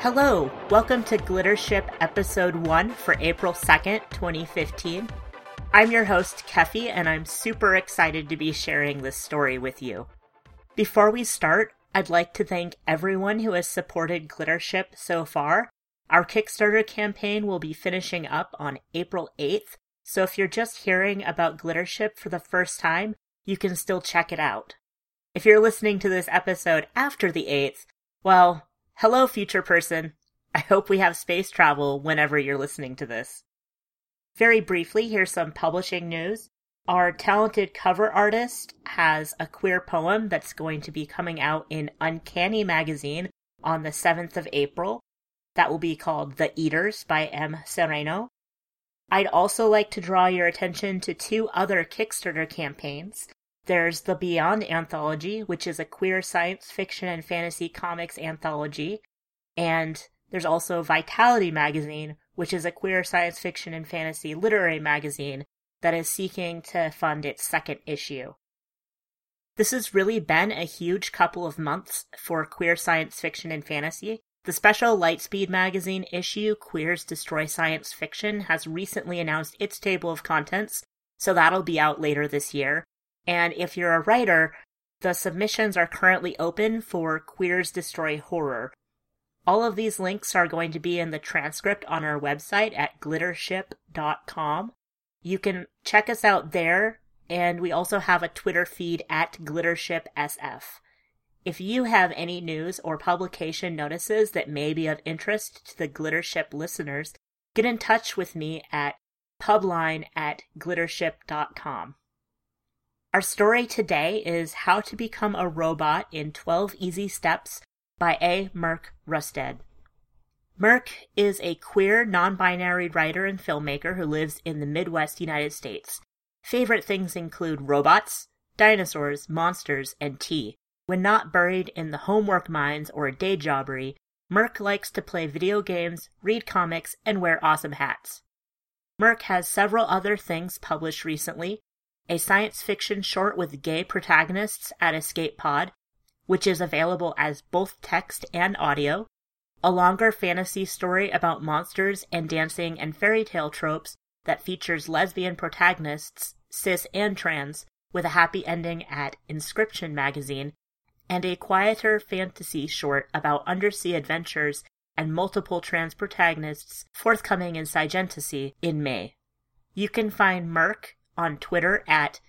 Hello, welcome to Glittership Episode 1 for April 2nd, 2015. I'm your host, Keffy, and I'm super excited to be sharing this story with you. Before we start, I'd like to thank everyone who has supported Glittership so far. Our Kickstarter campaign will be finishing up on April 8th, so if you're just hearing about Glittership for the first time, you can still check it out. If you're listening to this episode after the 8th, well, Hello, future person. I hope we have space travel whenever you're listening to this. Very briefly, here's some publishing news. Our talented cover artist has a queer poem that's going to be coming out in Uncanny Magazine on the 7th of April. That will be called The Eaters by M. Sereno. I'd also like to draw your attention to two other Kickstarter campaigns. There's the Beyond Anthology, which is a queer science fiction and fantasy comics anthology. And there's also Vitality Magazine, which is a queer science fiction and fantasy literary magazine that is seeking to fund its second issue. This has really been a huge couple of months for queer science fiction and fantasy. The special Lightspeed magazine issue, Queers Destroy Science Fiction, has recently announced its table of contents, so that'll be out later this year. And if you're a writer, the submissions are currently open for Queers Destroy Horror. All of these links are going to be in the transcript on our website at glittership.com. You can check us out there, and we also have a Twitter feed at glittershipsf. If you have any news or publication notices that may be of interest to the Glittership listeners, get in touch with me at publine at glittership.com. Our story today is How to Become a Robot in 12 Easy Steps by A. Merc Rustad. Merc is a queer, non binary writer and filmmaker who lives in the Midwest United States. Favorite things include robots, dinosaurs, monsters, and tea. When not buried in the homework mines or day jobbery, Merc likes to play video games, read comics, and wear awesome hats. Merc has several other things published recently, a science fiction short with gay protagonists at Escape Pod, which is available as both text and audio, a longer fantasy story about monsters and dancing and fairy tale tropes that features lesbian protagonists, cis and trans, with a happy ending at Inscription magazine, and a quieter fantasy short about undersea adventures and multiple trans protagonists forthcoming in Scigentasy in May. You can find Merc on Twitter at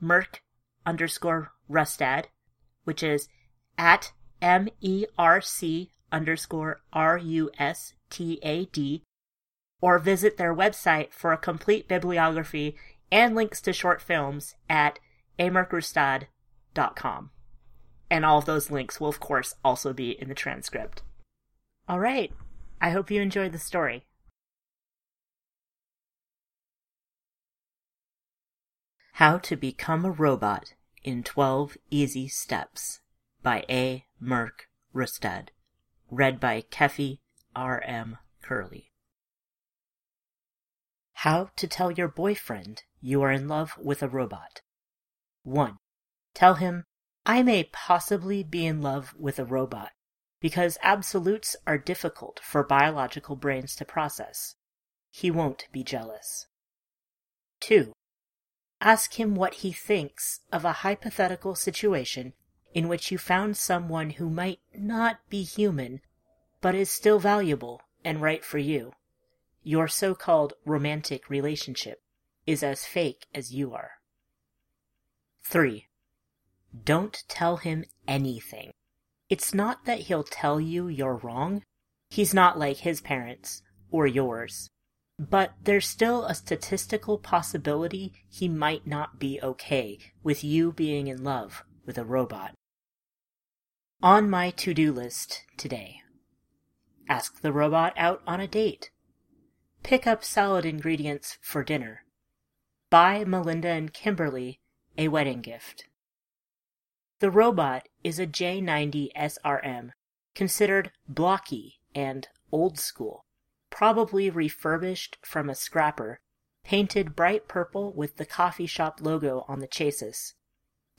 Merc underscore Rustad, which is at M E R C underscore R U S T A D, or visit their website for a complete bibliography and links to short films at amercrustad.com. And all of those links will, of course, also be in the transcript. All right. I hope you enjoyed the story. How to Become a Robot in 12 Easy Steps by A. Merc Rustad. Read by Keffy R. M. Kehrli. How to tell your boyfriend you are in love with a robot. 1. Tell him, I may possibly be in love with a robot because absolutes are difficult for biological brains to process. He won't be jealous. 2. Ask him what he thinks of a hypothetical situation in which you found someone who might not be human, but is still valuable and right for you. Your so called romantic relationship is as fake as you are. 3. Don't tell him anything. It's not that he'll tell you you're wrong. He's not like his parents, or yours. But there's still a statistical possibility he might not be okay with you being in love with a robot. On my to do list today ask the robot out on a date, pick up salad ingredients for dinner, buy Melinda and Kimberly a wedding gift. The robot is a J90 SRM considered blocky and old school, probably refurbished from a scrapper, painted bright purple with the coffee shop logo on the chassis.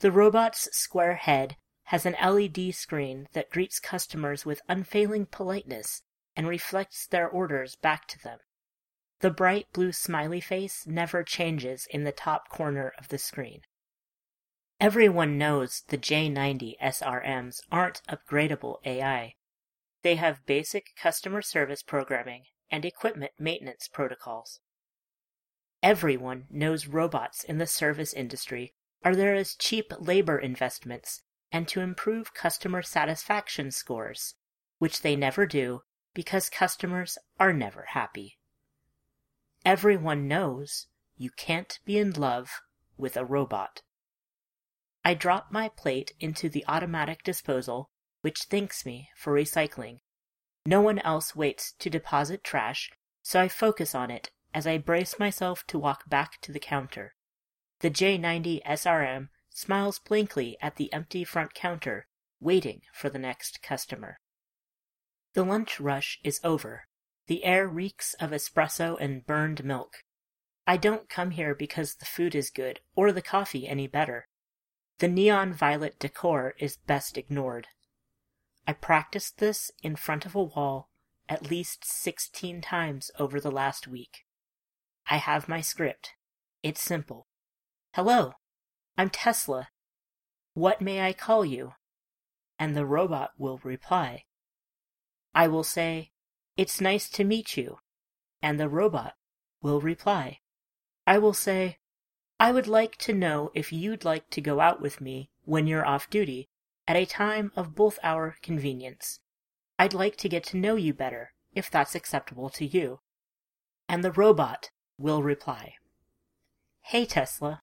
The robot's square head has an LED screen that greets customers with unfailing politeness and reflects their orders back to them. The bright blue smiley face never changes in the top corner of the screen. Everyone knows the J90 SRMs aren't upgradable AI. They have basic customer service programming and equipment maintenance protocols. Everyone knows robots in the service industry are there as cheap labor investments and to improve customer satisfaction scores, which they never do because customers are never happy. Everyone knows you can't be in love with a robot. I drop my plate into the automatic disposal, which thanks me for recycling. No one else waits to deposit trash, so I focus on it as I brace myself to walk back to the counter. The J90 SRM smiles blankly at the empty front counter, waiting for the next customer. The lunch rush is over. The air reeks of espresso and burned milk. I don't come here because the food is good or the coffee any better. The neon violet decor is best ignored. I practiced this in front of a wall at least 16 times over the last week. I have my script. It's simple. Hello, I'm Tesla. What may I call you? And the robot will reply. I will say, It's nice to meet you. And the robot will reply. I will say, I would like to know if you'd like to go out with me when you're off duty at a time of both our convenience. I'd like to get to know you better, if that's acceptable to you. And the robot will reply. Hey Tesla.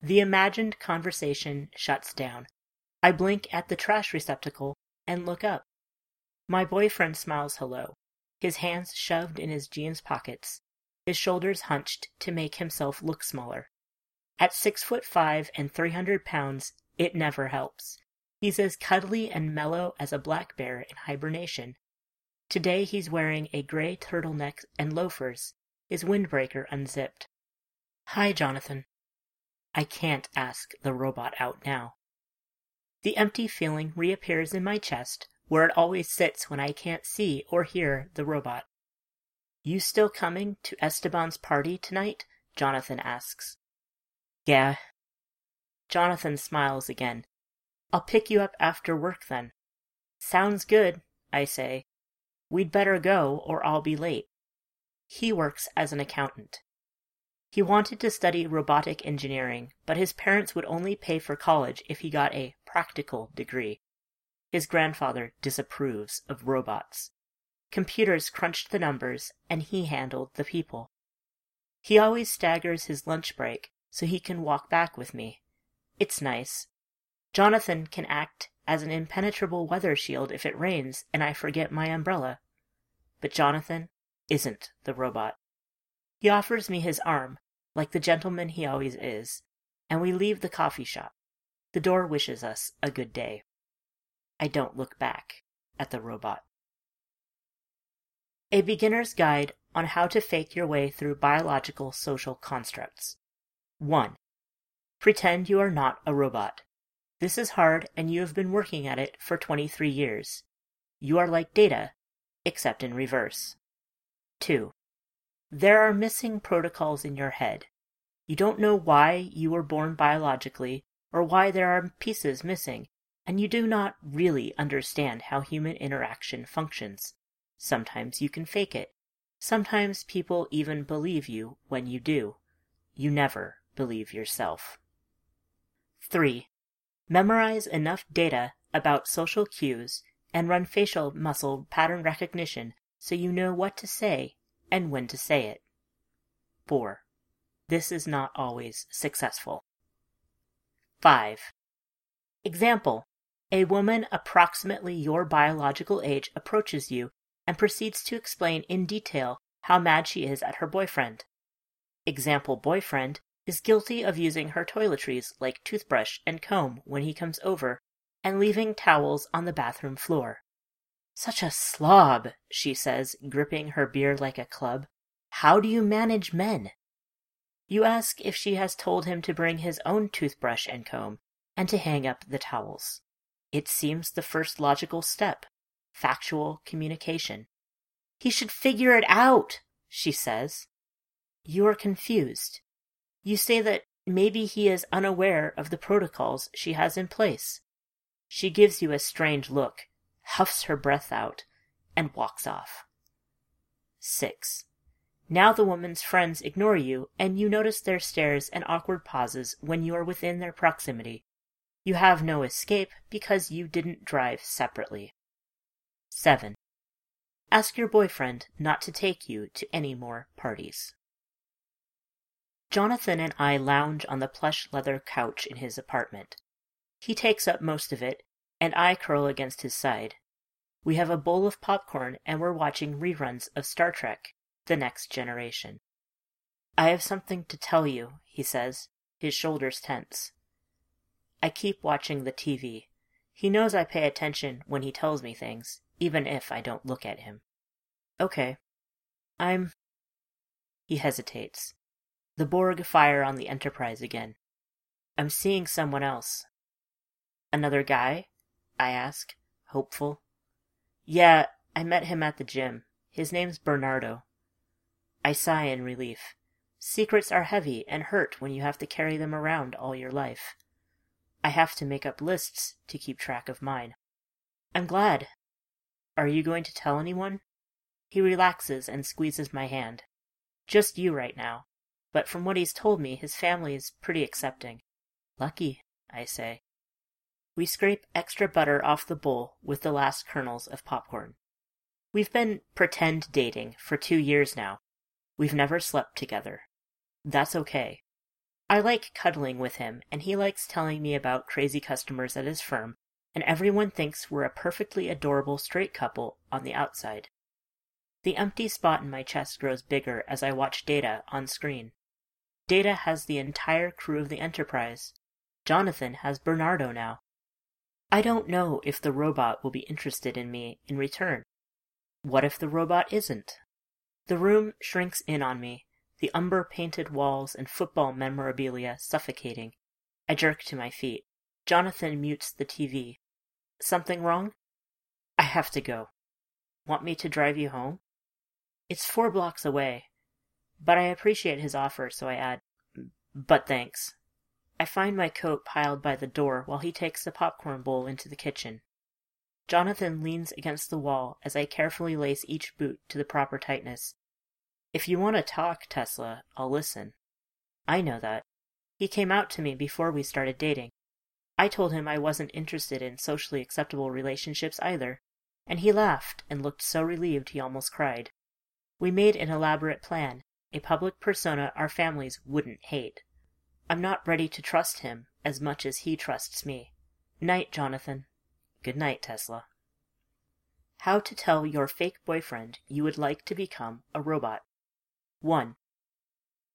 The imagined conversation shuts down. I blink at the trash receptacle and look up. My boyfriend smiles hello, his hands shoved in his jeans pockets, his shoulders hunched to make himself look smaller. At six foot five and three hundred pounds, it never helps. He's as cuddly and mellow as a black bear in hibernation. Today he's wearing a gray turtleneck and loafers, his windbreaker unzipped. Hi, Jonathan. I can't ask the robot out now. The empty feeling reappears in my chest, where it always sits when I can't see or hear the robot. You still coming to Esteban's party tonight? Jonathan asks. Yeah. Jonathan smiles again. I'll pick you up after work then. Sounds good, I say. We'd better go or I'll be late. He works as an accountant. He wanted to study robotic engineering, but his parents would only pay for college if he got a practical degree. His grandfather disapproves of robots. Computers crunched the numbers, and he handled the people. He always staggers his lunch break so he can walk back with me. It's nice. Jonathan can act as an impenetrable weather shield if it rains and I forget my umbrella. But Jonathan isn't the robot. He offers me his arm, like the gentleman he always is, and we leave the coffee shop. The door wishes us a good day. I don't look back at the robot. A beginner's guide on how to fake your way through biological social constructs. 1. Pretend you are not a robot. This is hard and you have been working at it for 23 years. You are like Data, except in reverse. 2. There are missing protocols in your head. You don't know why you were born biologically or why there are pieces missing, and you do not really understand how human interaction functions. Sometimes you can fake it. Sometimes people even believe you when you do. You never believe yourself. 3. Memorize enough data about social cues and run facial muscle pattern recognition so you know what to say and when to say it. 4. This is not always successful. 5. Example. A woman approximately your biological age approaches you and proceeds to explain in detail how mad she is at her boyfriend. Example boyfriend is guilty of using her toiletries like toothbrush and comb when he comes over and leaving towels on the bathroom floor. Such a slob, she says, gripping her beer like a club. How do you manage men? You ask if she has told him to bring his own toothbrush and comb, and to hang up the towels. It seems the first logical step factual communication. He should figure it out, she says. You are confused. You say that maybe he is unaware of the protocols she has in place. She gives you a strange look, huffs her breath out, and walks off. 6. Now the woman's friends ignore you, and you notice their stares and awkward pauses when you are within their proximity. You have no escape because you didn't drive separately. 7. Ask your boyfriend not to take you to any more parties. Jonathan and I lounge on the plush leather couch in his apartment. He takes up most of it, and I curl against his side. We have a bowl of popcorn and we're watching reruns of Star Trek The Next Generation. I have something to tell you, he says, his shoulders tense. I keep watching the TV. He knows I pay attention when he tells me things, even if I don't look at him. Okay. I'm. He hesitates. The Borg fire on the Enterprise again. I'm seeing someone else. Another guy? I ask, hopeful. Yeah, I met him at the gym. His name's Bernardo. I sigh in relief. Secrets are heavy and hurt when you have to carry them around all your life. I have to make up lists to keep track of mine. I'm glad. Are you going to tell anyone? He relaxes and squeezes my hand. Just you right now. But from what he's told me, his family is pretty accepting. Lucky, I say. We scrape extra butter off the bowl with the last kernels of popcorn. We've been pretend dating for two years now. We've never slept together. That's okay. I like cuddling with him, and he likes telling me about crazy customers at his firm, and everyone thinks we're a perfectly adorable straight couple on the outside. The empty spot in my chest grows bigger as I watch Data on screen. Data has the entire crew of the Enterprise. Jonathan has Bernardo now. I don't know if the robot will be interested in me in return. What if the robot isn't? The room shrinks in on me, the umber painted walls and football memorabilia suffocating. I jerk to my feet. Jonathan mutes the TV. Something wrong? I have to go. Want me to drive you home? It's four blocks away. But I appreciate his offer, so I add, But thanks. I find my coat piled by the door while he takes the popcorn bowl into the kitchen. Jonathan leans against the wall as I carefully lace each boot to the proper tightness. If you want to talk, Tesla, I'll listen. I know that. He came out to me before we started dating. I told him I wasn't interested in socially acceptable relationships either, and he laughed and looked so relieved he almost cried. We made an elaborate plan, a public persona our families wouldn't hate. I'm not ready to trust him as much as he trusts me. Night, Jonathan. Good night, Tesla. How to tell your fake boyfriend you would like to become a robot. 1.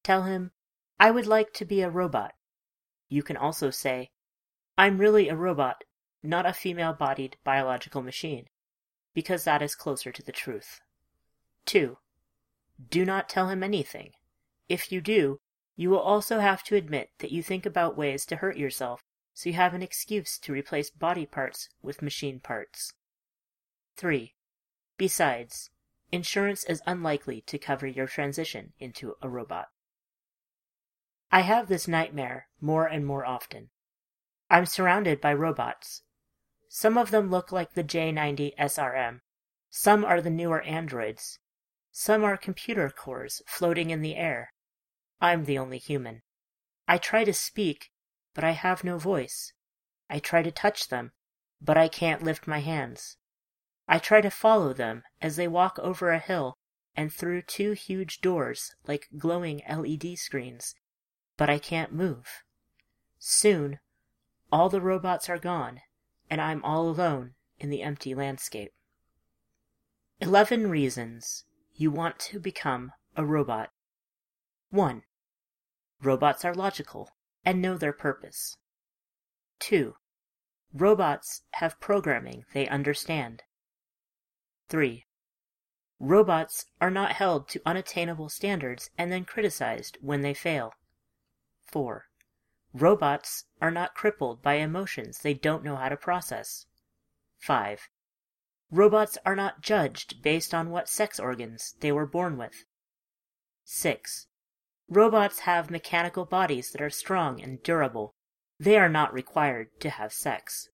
Tell him, I would like to be a robot. You can also say, I'm really a robot, not a female bodied biological machine, because that is closer to the truth. 2. Do not tell him anything. If you do, you will also have to admit that you think about ways to hurt yourself, so you have an excuse to replace body parts with machine parts. 3. Besides, insurance is unlikely to cover your transition into a robot. I have this nightmare more and more often. I'm surrounded by robots. Some of them look like the J90 SRM. Some are the newer androids. Some are computer cores floating in the air. I'm the only human. I try to speak, but I have no voice. I try to touch them, but I can't lift my hands. I try to follow them as they walk over a hill and through two huge doors like glowing LED screens, but I can't move. Soon, all the robots are gone, and I'm all alone in the empty landscape. Eleven reasons you want to become a robot. 1. Robots are logical and know their purpose. 2. Robots have programming they understand. 3. Robots are not held to unattainable standards and then criticized when they fail. 4. Robots are not crippled by emotions they don't know how to process. 5. Robots are not judged based on what sex organs they were born with. 6. Robots have mechanical bodies that are strong and durable. They are not required to have sex.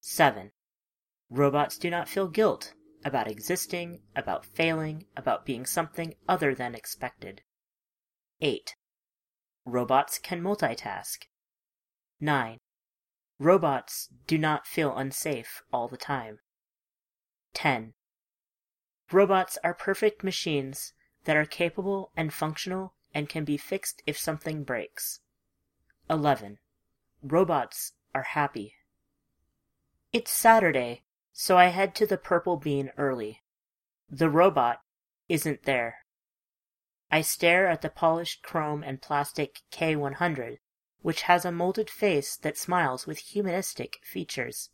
7. Robots do not feel guilt about existing, about failing, about being something other than expected. 8. Robots can multitask. 9. Robots do not feel unsafe all the time. 10. Robots are perfect machines that are capable and functional and can be fixed if something breaks. 11. Robots are happy. It's Saturday, so I head to the Purple Bean early. The robot isn't there. I stare at the polished chrome and plastic K100, which has a molded face that smiles with humanistic features.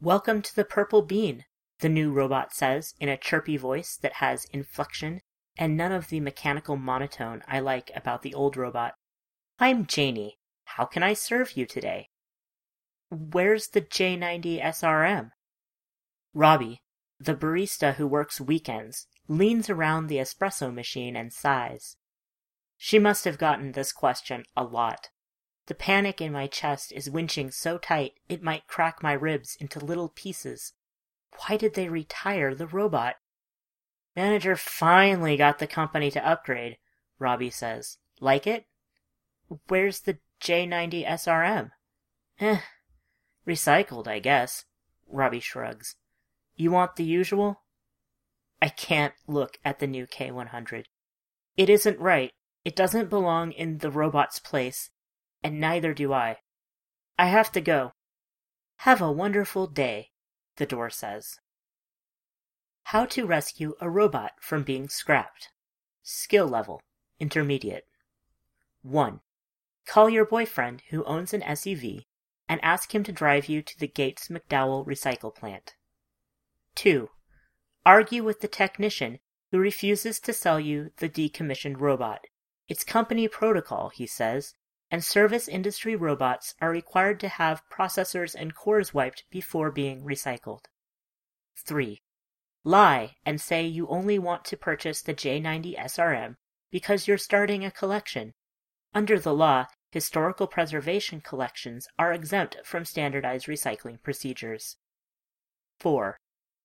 Welcome to the Purple Bean, the new robot says in a chirpy voice that has inflection and none of the mechanical monotone I like about the old robot. I'm Janie. How can I serve you today? Where's the J90 SRM? Robbie, the barista who works weekends, leans around the espresso machine and sighs. She must have gotten this question a lot. The panic in my chest is winching so tight it might crack my ribs into little pieces. Why did they retire the robot? Manager finally got the company to upgrade, Robbie says. Like it? Where's the J90 SRM? Eh, recycled, I guess. Robbie shrugs. You want the usual? I can't look at the new K100. It isn't right. It doesn't belong in the robot's place, and neither do I. I have to go. Have a wonderful day, the door says. How to rescue a robot from being scrapped. Skill level, intermediate. 1. Call your boyfriend who owns an SUV and ask him to drive you to the Gates McDowell recycle plant. 2. Argue with the technician who refuses to sell you the decommissioned robot. It's company protocol, he says, and service industry robots are required to have processors and cores wiped before being recycled. 3. Lie and say you only want to purchase the J90 SRM because you're starting a collection. Under the law, historical preservation collections are exempt from standardized recycling procedures. 4.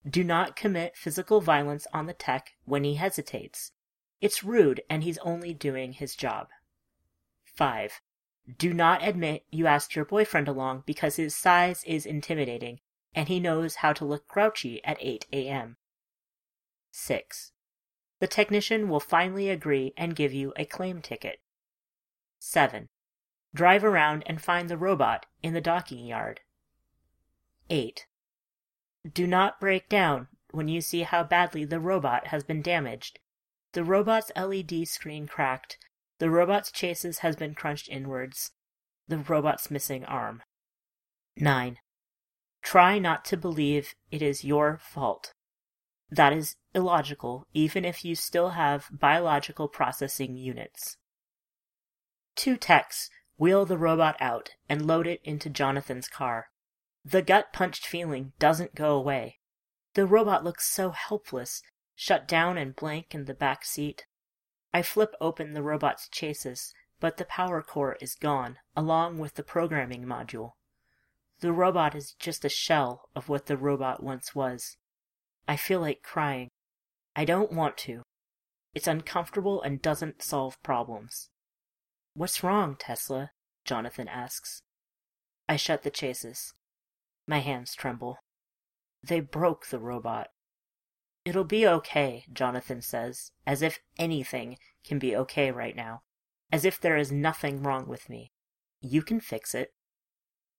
Do not commit physical violence on the tech when he hesitates. It's rude and he's only doing his job. 5. Do not admit you asked your boyfriend along because his size is intimidating and he knows how to look grouchy at 8 a.m. 6. The technician will finally agree and give you a claim ticket. 7. Drive around and find the robot in the docking yard. 8. Do not break down when you see how badly the robot has been damaged. The robot's LED screen cracked. The robot's chassis has been crunched inwards. The robot's missing arm. 9. Try not to believe it is your fault. That is illogical, even if you still have biological processing units. Two techs wheel the robot out and load it into Jonathan's car. The gut punched feeling doesn't go away. The robot looks so helpless, shut down and blank in the back seat. I flip open the robot's chassis, but the power core is gone, along with the programming module. The robot is just a shell of what the robot once was. I feel like crying. I don't want to. It's uncomfortable and doesn't solve problems. What's wrong, Tesla? Jonathan asks. I shut the chassis. My hands tremble. They broke the robot. It'll be okay, Jonathan says, as if anything can be okay right now, as if there is nothing wrong with me. You can fix it.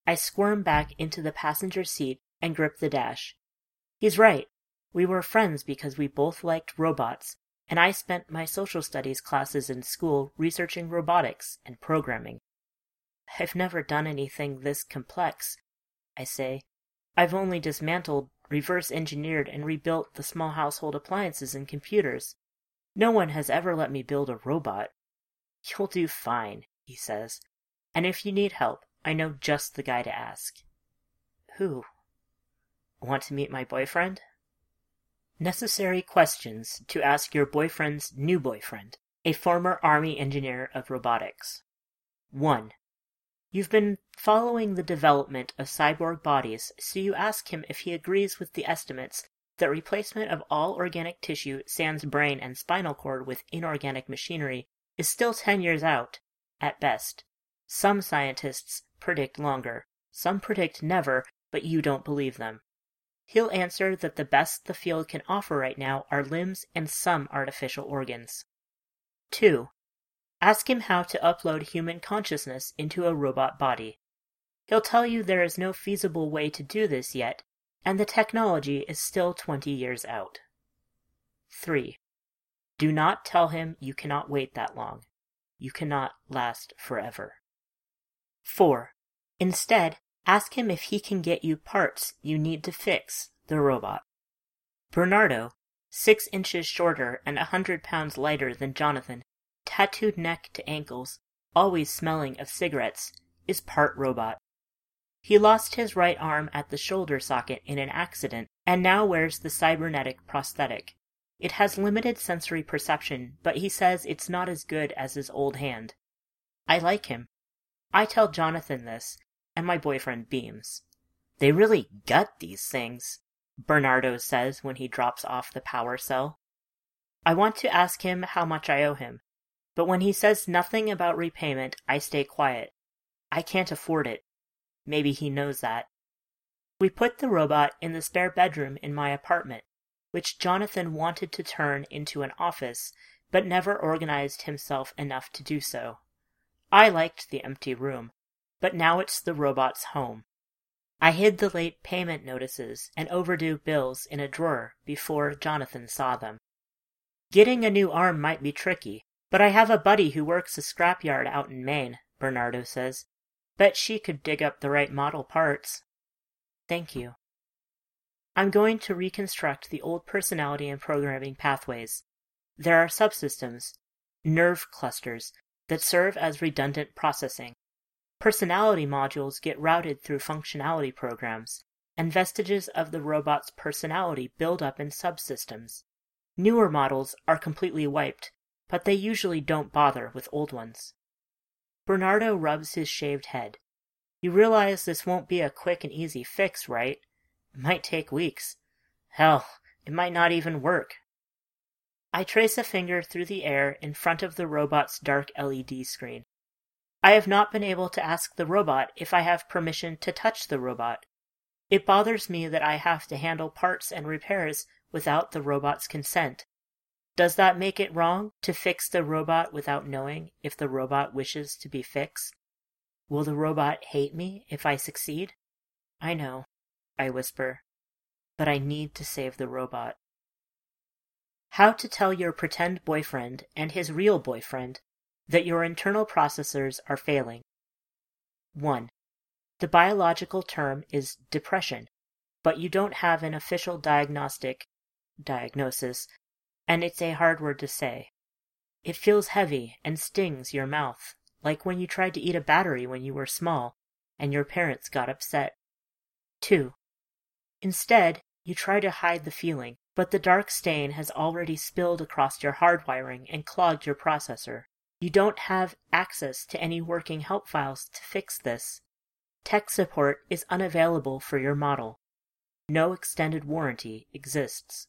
I squirm back into the passenger seat and grip the dash. He's right. We were friends because we both liked robots, and I spent my social studies classes in school researching robotics and programming. I've never done anything this complex, I say. I've only dismantled reverse engineered and rebuilt the small household appliances and computers. No one has ever let me build a robot. You'll do fine, he says. And if you need help, I know just the guy to ask. Who? Want to meet my boyfriend? Necessary questions to ask your boyfriend's new boyfriend, a former Army engineer of robotics. 1. You've been following the development of cyborg bodies, so you ask him if he agrees with the estimates that replacement of all organic tissue, sans brain, and spinal cord with inorganic machinery is still 10 years out, at best. Some scientists predict longer, some predict never, but you don't believe them. He'll answer that the best the field can offer right now are limbs and some artificial organs. 2. Ask him how to upload human consciousness into a robot body. He'll tell you there is no feasible way to do this yet, and the technology is still 20 years out. 3. Do not tell him you cannot wait that long. You cannot last forever. 4. Instead, ask him if he can get you parts you need to fix the robot. Bernardo, six inches shorter and a hundred pounds lighter than Jonathan, tattooed neck to ankles, always smelling of cigarettes, is part robot. He lost his right arm at the shoulder socket in an accident and now wears the cybernetic prosthetic. It has limited sensory perception, but he says it's not as good as his old hand. I like him. I tell Jonathan this, and my boyfriend beams. They really gut these things, Bernardo says when he drops off the power cell. I want to ask him how much I owe him, but when he says nothing about repayment, I stay quiet. I can't afford it. Maybe he knows that. We put the robot in the spare bedroom in my apartment, which Jonathan wanted to turn into an office, but never organized himself enough to do so. I liked the empty room, but now it's the robot's home. I hid the late payment notices and overdue bills in a drawer before Jonathan saw them. Getting a new arm might be tricky, but I have a buddy who works a scrapyard out in Maine, Bernardo says. Bet she could dig up the right model parts. Thank you. I'm going to reconstruct the old personality and programming pathways. There are subsystems, nerve clusters, that serve as redundant processing. Personality modules get routed through functionality programs, and vestiges of the robot's personality build up in subsystems. Newer models are completely wiped, but they usually don't bother with old ones. Bernardo rubs his shaved head. You realize this won't be a quick and easy fix, right? It might take weeks. Hell, it might not even work. I trace a finger through the air in front of the robot's dark LED screen. I have not been able to ask the robot if I have permission to touch the robot. It bothers me that I have to handle parts and repairs without the robot's consent. Does that make it wrong to fix the robot without knowing if the robot wishes to be fixed? Will the robot hate me if I succeed? I know, I whisper, but I need to save the robot. How to tell your pretend boyfriend and his real boyfriend that your internal processors are failing. 1. The biological term is depression, but you don't have an official diagnostic diagnosis and it's a hard word to say. It feels heavy and stings your mouth, like when you tried to eat a battery when you were small and your parents got upset. 2. Instead, you try to hide the feeling, but the dark stain has already spilled across your hardwiring and clogged your processor. You don't have access to any working help files to fix this. Tech support is unavailable for your model. No extended warranty exists.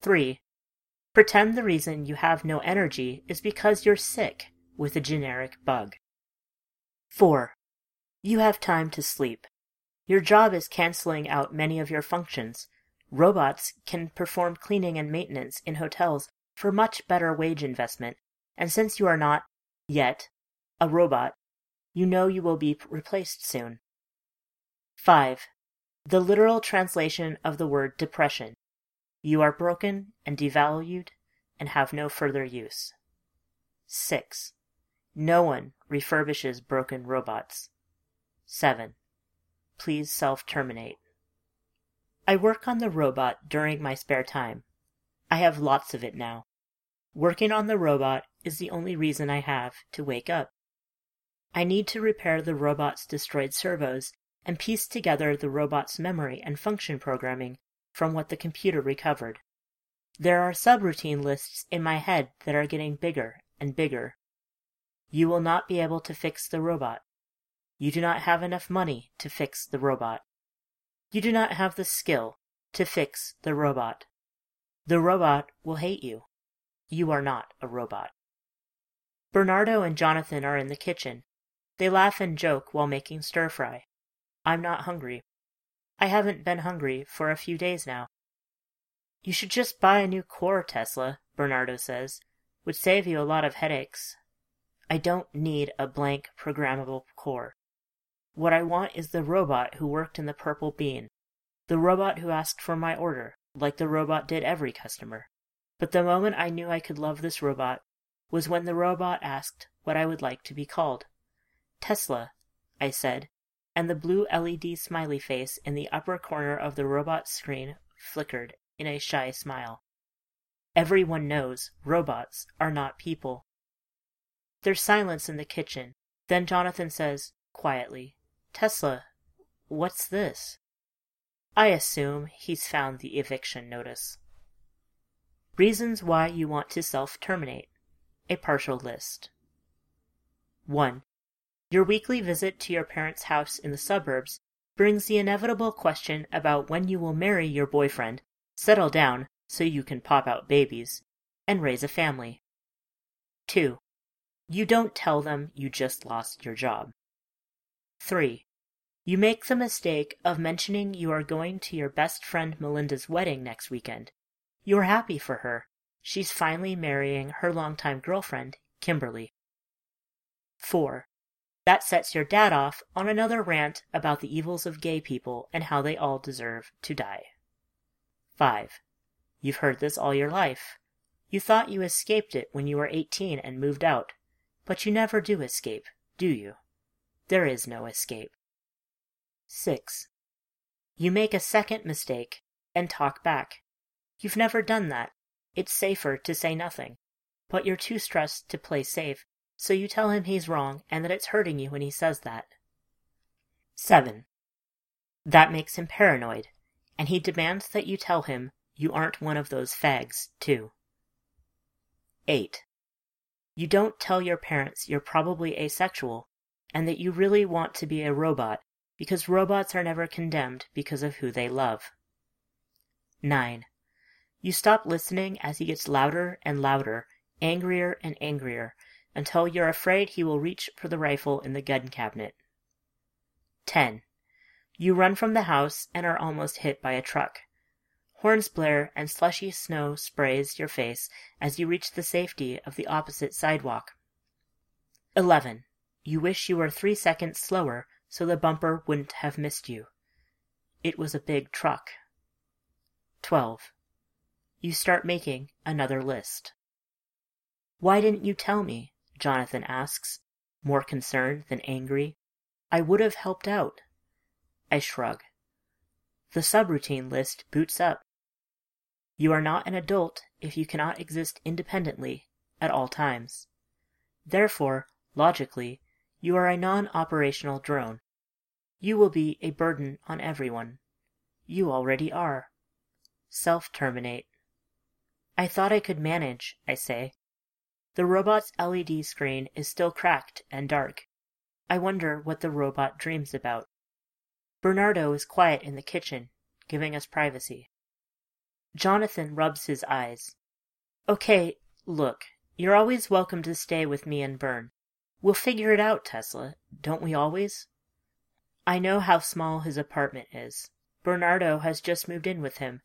3. Pretend the reason you have no energy is because you're sick with a generic bug. 4. You have time to sleep. Your job is canceling out many of your functions. Robots can perform cleaning and maintenance in hotels for much better wage investment, and since you are not, yet, a robot, you know you will be replaced soon. 5. The literal translation of the word depression you are broken and devalued and have no further use. 6. No one refurbishes broken robots. 7. Please self terminate. I work on the robot during my spare time. I have lots of it now. Working on the robot is the only reason I have to wake up. I need to repair the robot's destroyed servos and piece together the robot's memory and function programming from what the computer recovered. There are subroutine lists in my head that are getting bigger and bigger. You will not be able to fix the robot. You do not have enough money to fix the robot. You do not have the skill to fix the robot. The robot will hate you. You are not a robot. Bernardo and Jonathan are in the kitchen. They laugh and joke while making stir fry. I'm not hungry. I haven't been hungry for a few days now. You should just buy a new core, Tesla, Bernardo says. Would save you a lot of headaches. I don't need a blank programmable core. What I want is the robot who worked in the purple bean. The robot who asked for my order, like the robot did every customer. But the moment I knew I could love this robot was when the robot asked what I would like to be called. Tesla, I said, and the blue LED smiley face in the upper corner of the robot's screen flickered in a shy smile. Everyone knows robots are not people. There's silence in the kitchen. Then Jonathan says, quietly, Tesla, what's this? I assume he's found the eviction notice. Reasons why you want to self terminate. A partial list. 1. Your weekly visit to your parents' house in the suburbs brings the inevitable question about when you will marry your boyfriend, settle down so you can pop out babies, and raise a family. 2. You don't tell them you just lost your job. 3. You make the mistake of mentioning you are going to your best friend Melinda's wedding next weekend. You are happy for her. She's finally marrying her longtime girlfriend, Kimberly. 4. That sets your dad off on another rant about the evils of gay people and how they all deserve to die. 5. You've heard this all your life. You thought you escaped it when you were 18 and moved out. But you never do escape, do you? There is no escape. 6. You make a second mistake and talk back. You've never done that. It's safer to say nothing. But you're too stressed to play safe, so you tell him he's wrong and that it's hurting you when he says that. 7. That makes him paranoid, and he demands that you tell him you aren't one of those fags, too. 8. You don't tell your parents you're probably asexual and that you really want to be a robot because robots are never condemned because of who they love. 9. You stop listening as he gets louder and louder, angrier and angrier, until you're afraid he will reach for the rifle in the gun cabinet. 10. You run from the house and are almost hit by a truck. Horns blare and slushy snow sprays your face as you reach the safety of the opposite sidewalk. 11. You wish you were three seconds slower so the bumper wouldn't have missed you. It was a big truck. 12. You start making another list. Why didn't you tell me? Jonathan asks, more concerned than angry. I would have helped out. I shrug. The subroutine list boots up. You are not an adult if you cannot exist independently at all times. Therefore, logically, you are a non-operational drone. You will be a burden on everyone. You already are. Self-terminate. I thought I could manage, I say. The robot's LED screen is still cracked and dark. I wonder what the robot dreams about. Bernardo is quiet in the kitchen, giving us privacy. Jonathan rubs his eyes. Okay, look, you're always welcome to stay with me and Bern. We'll figure it out, Tesla, don't we always? I know how small his apartment is. Bernardo has just moved in with him.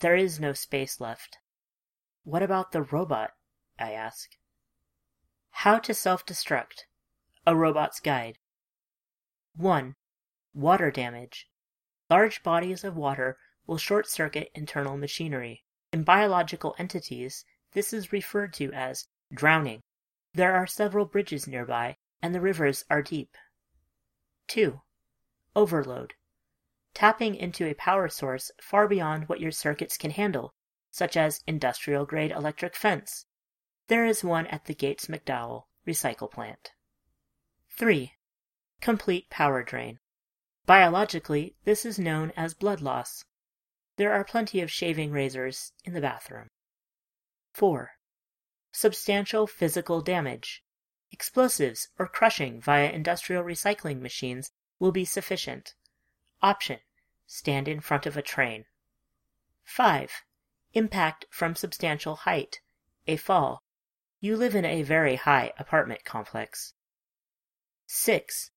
There is no space left. What about the robot? I ask. How to self-destruct. A robot's guide. 1. Water damage. Large bodies of water will short-circuit internal machinery. In biological entities, this is referred to as drowning. There are several bridges nearby, and the rivers are deep. 2. Overload. tapping into a power source far beyond what your circuits can handle, such as industrial grade electric fence. There is one at the Gates McDowell recycle plant. 3. Complete power drain. Biologically, this is known as blood loss. There are plenty of shaving razors in the bathroom. 4. Substantial physical damage. Explosives or crushing via industrial recycling machines will be sufficient. Option Stand in front of a train. 5. Impact from substantial height. A fall. You live in a very high apartment complex. 6.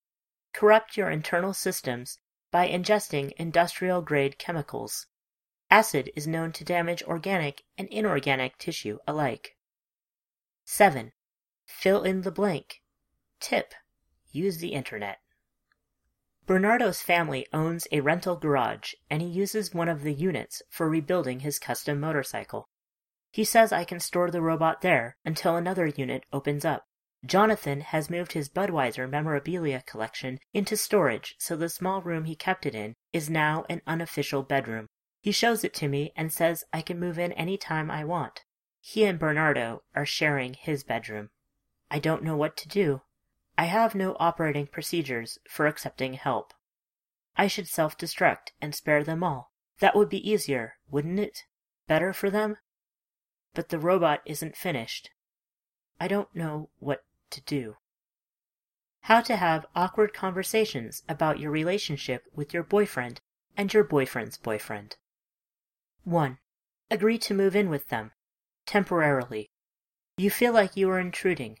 Corrupt your internal systems by ingesting industrial grade chemicals. Acid is known to damage organic and inorganic tissue alike. 7. Fill in the blank. Tip. Use the internet. Bernardo's family owns a rental garage and he uses one of the units for rebuilding his custom motorcycle. He says I can store the robot there until another unit opens up. Jonathan has moved his Budweiser memorabilia collection into storage, so the small room he kept it in is now an unofficial bedroom. He shows it to me and says I can move in any time I want. He and Bernardo are sharing his bedroom. I don't know what to do. I have no operating procedures for accepting help. I should self destruct and spare them all. That would be easier, wouldn't it? Better for them? But the robot isn't finished. I don't know what to do. How to have awkward conversations about your relationship with your boyfriend and your boyfriend's boyfriend. 1. Agree to move in with them, temporarily. You feel like you are intruding,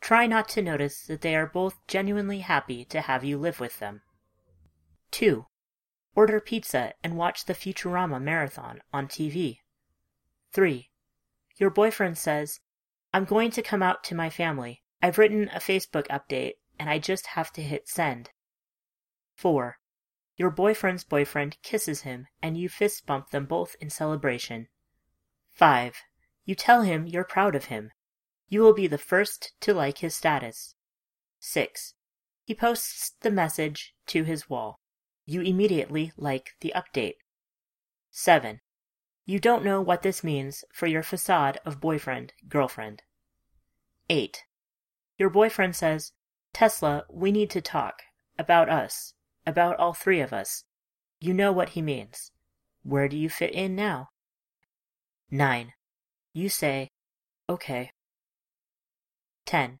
Try not to notice that they are both genuinely happy to have you live with them. 2. Order pizza and watch the Futurama marathon on TV. 3. Your boyfriend says, I'm going to come out to my family. I've written a Facebook update and I just have to hit send. 4. Your boyfriend's boyfriend kisses him and you fist bump them both in celebration. 5. You tell him you're proud of him you will be the first to like his status. 6. He posts the message to his wall. You immediately like the update. 7. You don't know what this means for your facade of boyfriend, girlfriend. 8. Your boyfriend says, Tesla, we need to talk. About us. About all three of us. You know what he means. Where do you fit in now? 9. You say, Okay. 10.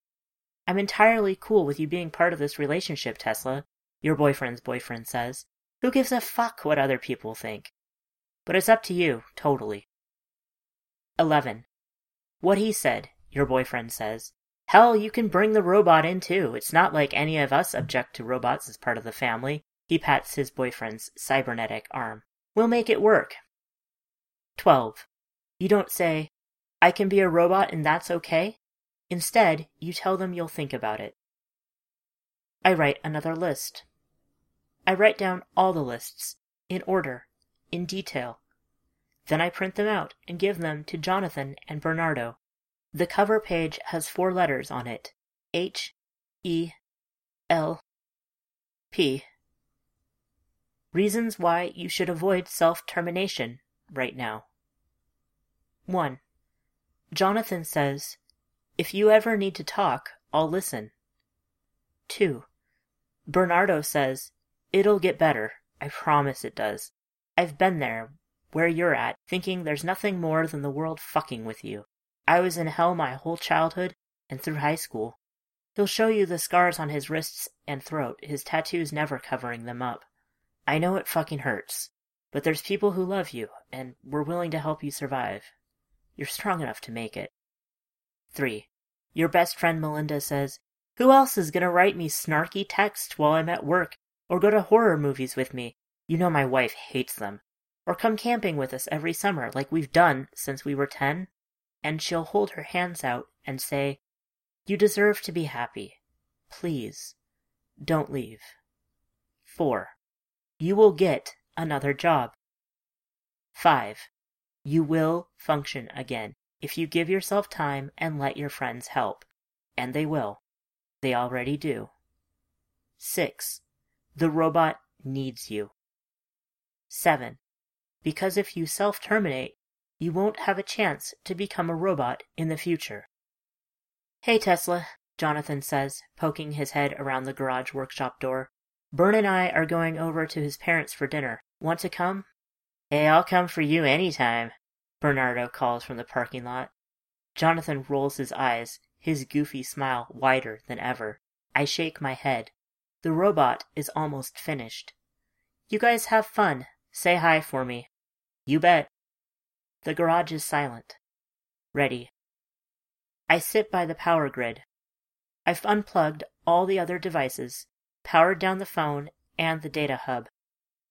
I'm entirely cool with you being part of this relationship, Tesla, your boyfriend's boyfriend says. Who gives a fuck what other people think? But it's up to you, totally. 11. What he said, your boyfriend says. Hell, you can bring the robot in too. It's not like any of us object to robots as part of the family. He pats his boyfriend's cybernetic arm. We'll make it work. 12. You don't say, I can be a robot and that's okay? Instead, you tell them you'll think about it. I write another list. I write down all the lists, in order, in detail. Then I print them out and give them to Jonathan and Bernardo. The cover page has four letters on it H, E, L, P. Reasons why you should avoid self termination right now. 1. Jonathan says if you ever need to talk, I'll listen. 2. Bernardo says, It'll get better. I promise it does. I've been there, where you're at, thinking there's nothing more than the world fucking with you. I was in hell my whole childhood and through high school. He'll show you the scars on his wrists and throat, his tattoos never covering them up. I know it fucking hurts, but there's people who love you, and we're willing to help you survive. You're strong enough to make it. 3. Your best friend Melinda says, Who else is going to write me snarky text while I'm at work or go to horror movies with me? You know my wife hates them. Or come camping with us every summer like we've done since we were 10? And she'll hold her hands out and say, You deserve to be happy. Please, don't leave. 4. You will get another job. 5. You will function again if you give yourself time and let your friends help. And they will. They already do. 6. The robot needs you. 7. Because if you self terminate, you won't have a chance to become a robot in the future. Hey, Tesla, Jonathan says, poking his head around the garage workshop door. Bern and I are going over to his parents for dinner. Want to come? Hey, I'll come for you any time. Bernardo calls from the parking lot. Jonathan rolls his eyes, his goofy smile wider than ever. I shake my head. The robot is almost finished. You guys have fun. Say hi for me. You bet. The garage is silent. Ready. I sit by the power grid. I've unplugged all the other devices, powered down the phone and the data hub.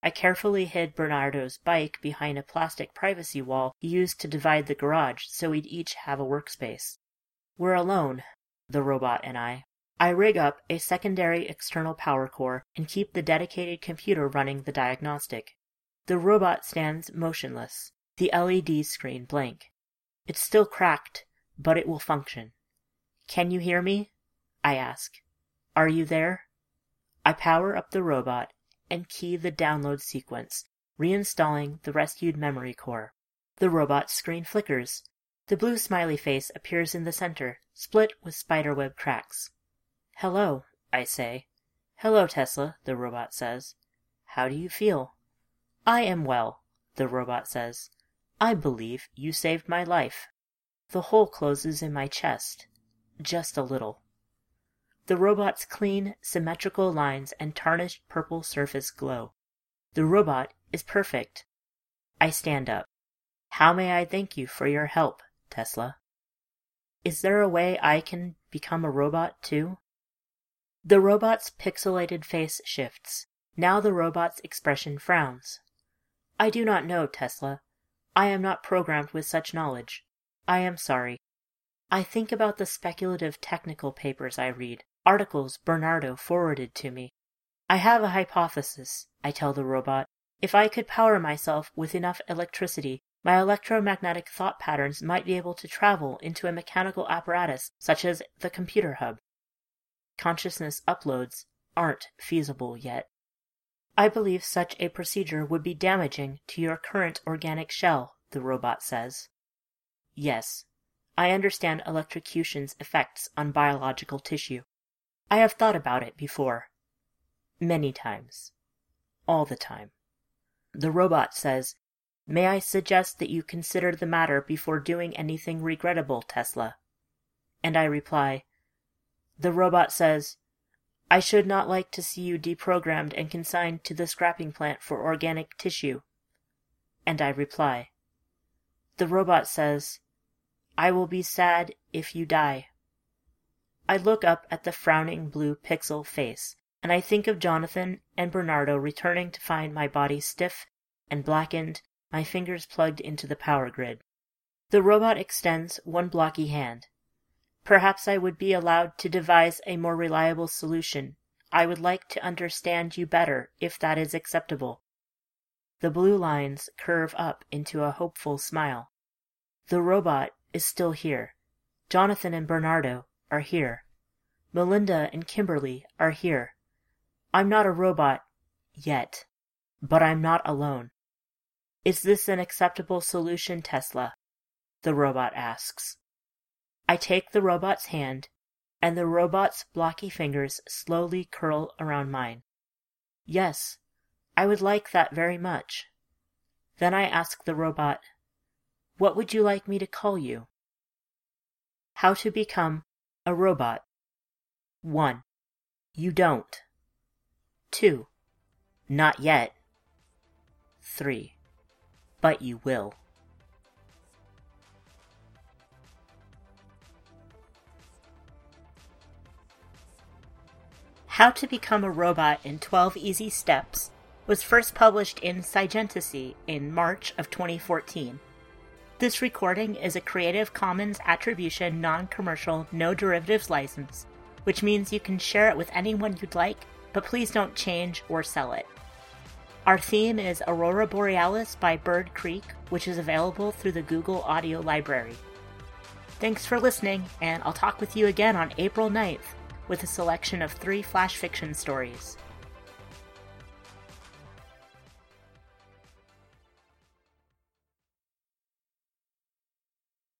I carefully hid Bernardo's bike behind a plastic privacy wall used to divide the garage so we'd each have a workspace. We're alone, the robot and I. I rig up a secondary external power core and keep the dedicated computer running the diagnostic. The robot stands motionless, the LED screen blank. It's still cracked, but it will function. Can you hear me? I ask. Are you there? I power up the robot and key the download sequence, reinstalling the rescued memory core. The robot's screen flickers. The blue smiley face appears in the center, split with spiderweb cracks. Hello, I say. Hello, Tesla, the robot says. How do you feel? I am well, the robot says. I believe you saved my life. The hole closes in my chest. Just a little. The robot's clean, symmetrical lines and tarnished purple surface glow. The robot is perfect. I stand up. How may I thank you for your help, Tesla? Is there a way I can become a robot too? The robot's pixelated face shifts. Now the robot's expression frowns. I do not know, Tesla. I am not programmed with such knowledge. I am sorry. I think about the speculative technical papers I read, articles Bernardo forwarded to me. I have a hypothesis, I tell the robot. If I could power myself with enough electricity, my electromagnetic thought patterns might be able to travel into a mechanical apparatus such as the computer hub. Consciousness uploads aren't feasible yet. I believe such a procedure would be damaging to your current organic shell, the robot says. Yes, I understand electrocution's effects on biological tissue. I have thought about it before. Many times. All the time. The robot says, May I suggest that you consider the matter before doing anything regrettable, Tesla? And I reply, The robot says, I should not like to see you deprogrammed and consigned to the scrapping plant for organic tissue. And I reply, The robot says, I will be sad if you die. I look up at the frowning blue pixel face, and I think of Jonathan and Bernardo returning to find my body stiff and blackened, my fingers plugged into the power grid. The robot extends one blocky hand. Perhaps I would be allowed to devise a more reliable solution. I would like to understand you better, if that is acceptable. The blue lines curve up into a hopeful smile. The robot is still here. Jonathan and Bernardo are here. Melinda and Kimberly are here. I'm not a robot yet, but I'm not alone. Is this an acceptable solution, Tesla? The robot asks. I take the robot's hand, and the robot's blocky fingers slowly curl around mine. Yes, I would like that very much. Then I ask the robot, What would you like me to call you? How to become a robot. 1. You don't. 2. Not yet. 3. But you will. How to Become a Robot in 12 Easy Steps was first published in Scigentasy in March of 2014. This recording is a Creative Commons Attribution Non Commercial No Derivatives license which means you can share it with anyone you'd like, but please don't change or sell it. Our theme is Aurora Borealis by Bird Creek, which is available through the Google Audio Library. Thanks for listening, and I'll talk with you again on April 9th with a selection of three flash fiction stories.